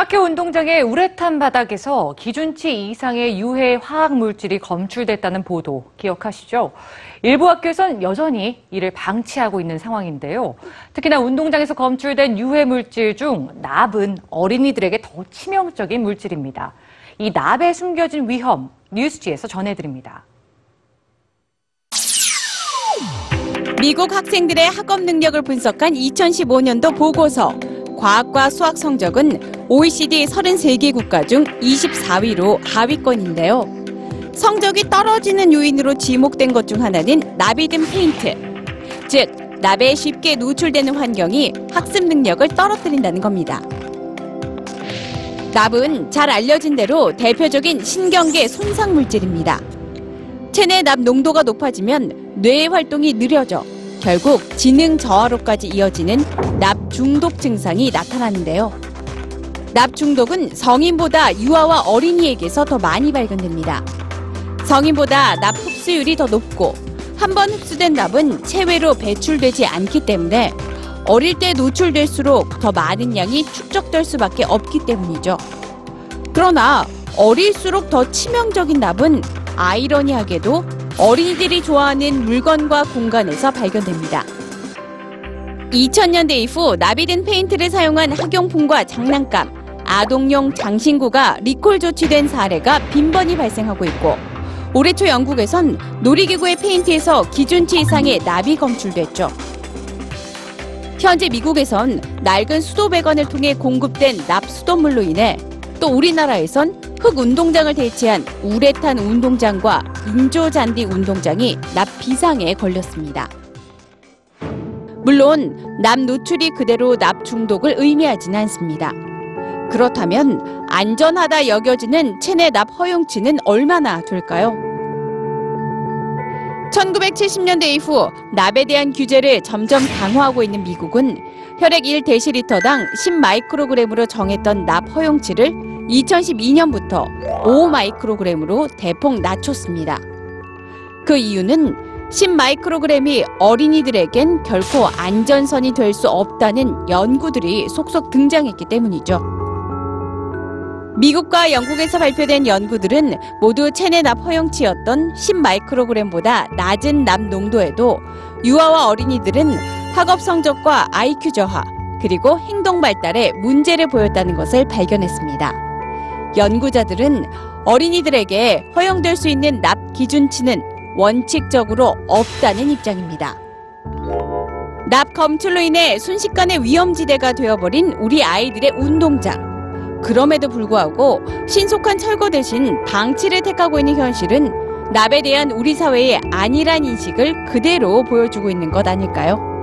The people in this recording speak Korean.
학교 운동장의 우레탄 바닥에서 기준치 이상의 유해 화학 물질이 검출됐다는 보도 기억하시죠? 일부 학교에선 여전히 이를 방치하고 있는 상황인데요. 특히나 운동장에서 검출된 유해 물질 중 납은 어린이들에게 더 치명적인 물질입니다. 이 납에 숨겨진 위험 뉴스지에서 전해드립니다. 미국 학생들의 학업 능력을 분석한 2015년도 보고서. 과학과 수학 성적은 OECD 33개 국가 중 24위로 하위권인데요. 성적이 떨어지는 요인으로 지목된 것 중 하나는 든 페인트. 즉, 납에 쉽게 노출되는 환경이 학습 능력을 떨어뜨린다는 겁니다. 납은 잘 알려진 대로 대표적인 신경계 손상 물질입니다. 체내 납 농도가 높아지면 뇌의 활동이 느려져 결국 지능 저하로까지 이어지는 납 중독 증상이 나타나는데요. 납 중독은 성인보다 유아와 어린이에게서 더 많이 발견됩니다. 성인보다 납 흡수율이 더 높고 한 번 흡수된 납은 체외로 배출되지 않기 때문에 어릴 때 노출될수록 더 많은 양이 축적될 수밖에 없기 때문이죠. 그러나 어릴수록 더 치명적인 납은 아이러니하게도 어린이들이 좋아하는 물건과 공간에서 발견됩니다. 2000년대 이후 나비든 페인트를 사용한 학용품과 장난감, 아동용 장신구가 리콜 조치된 사례가 빈번히 발생하고 있고 올해 초 영국에선 놀이기구의 페인트에서 기준치 이상의 납이 검출됐죠. 현재 미국에선 낡은 수도배관을 통해 공급된 납 수돗물로 인해 또 우리나라에선 흙 운동장을 대체한 우레탄 운동장과 인조 잔디 운동장이 납 비상에 걸렸습니다. 물론 납 노출이 그대로 납 중독을 의미하지는 않습니다. 그렇다면 안전하다 여겨지는 체내 납 허용치는 얼마나 될까요? 1970년대 이후 납에 대한 규제를 점점 강화하고 있는 미국은 혈액 1데시리터당 10마이크로그램으로 정했던 납 허용치를 2012년부터 5마이크로그램으로 대폭 낮췄습니다. 그 이유는 10마이크로그램이 어린이들에겐 결코 안전선이 될 수 없다는 연구들이 속속 등장했기 때문이죠. 미국과 영국에서 발표된 연구들은 모두 체내 납 허용치였던 10마이크로그램보다 낮은 납 농도에도 유아와 어린이들은 학업 성적과 IQ 저하, 그리고 행동 발달에 문제를 보였다는 것을 발견했습니다. 연구자들은 어린이들에게 허용될 수 있는 납 기준치는 원칙적으로 없다는 입장입니다. 납 검출로 인해 순식간에 위험지대가 되어버린 우리 아이들의 운동장. 그럼에도 불구하고 신속한 철거 대신 방치를 택하고 있는 현실은 납에 대한 우리 사회의 안일한 인식을 그대로 보여주고 있는 것 아닐까요?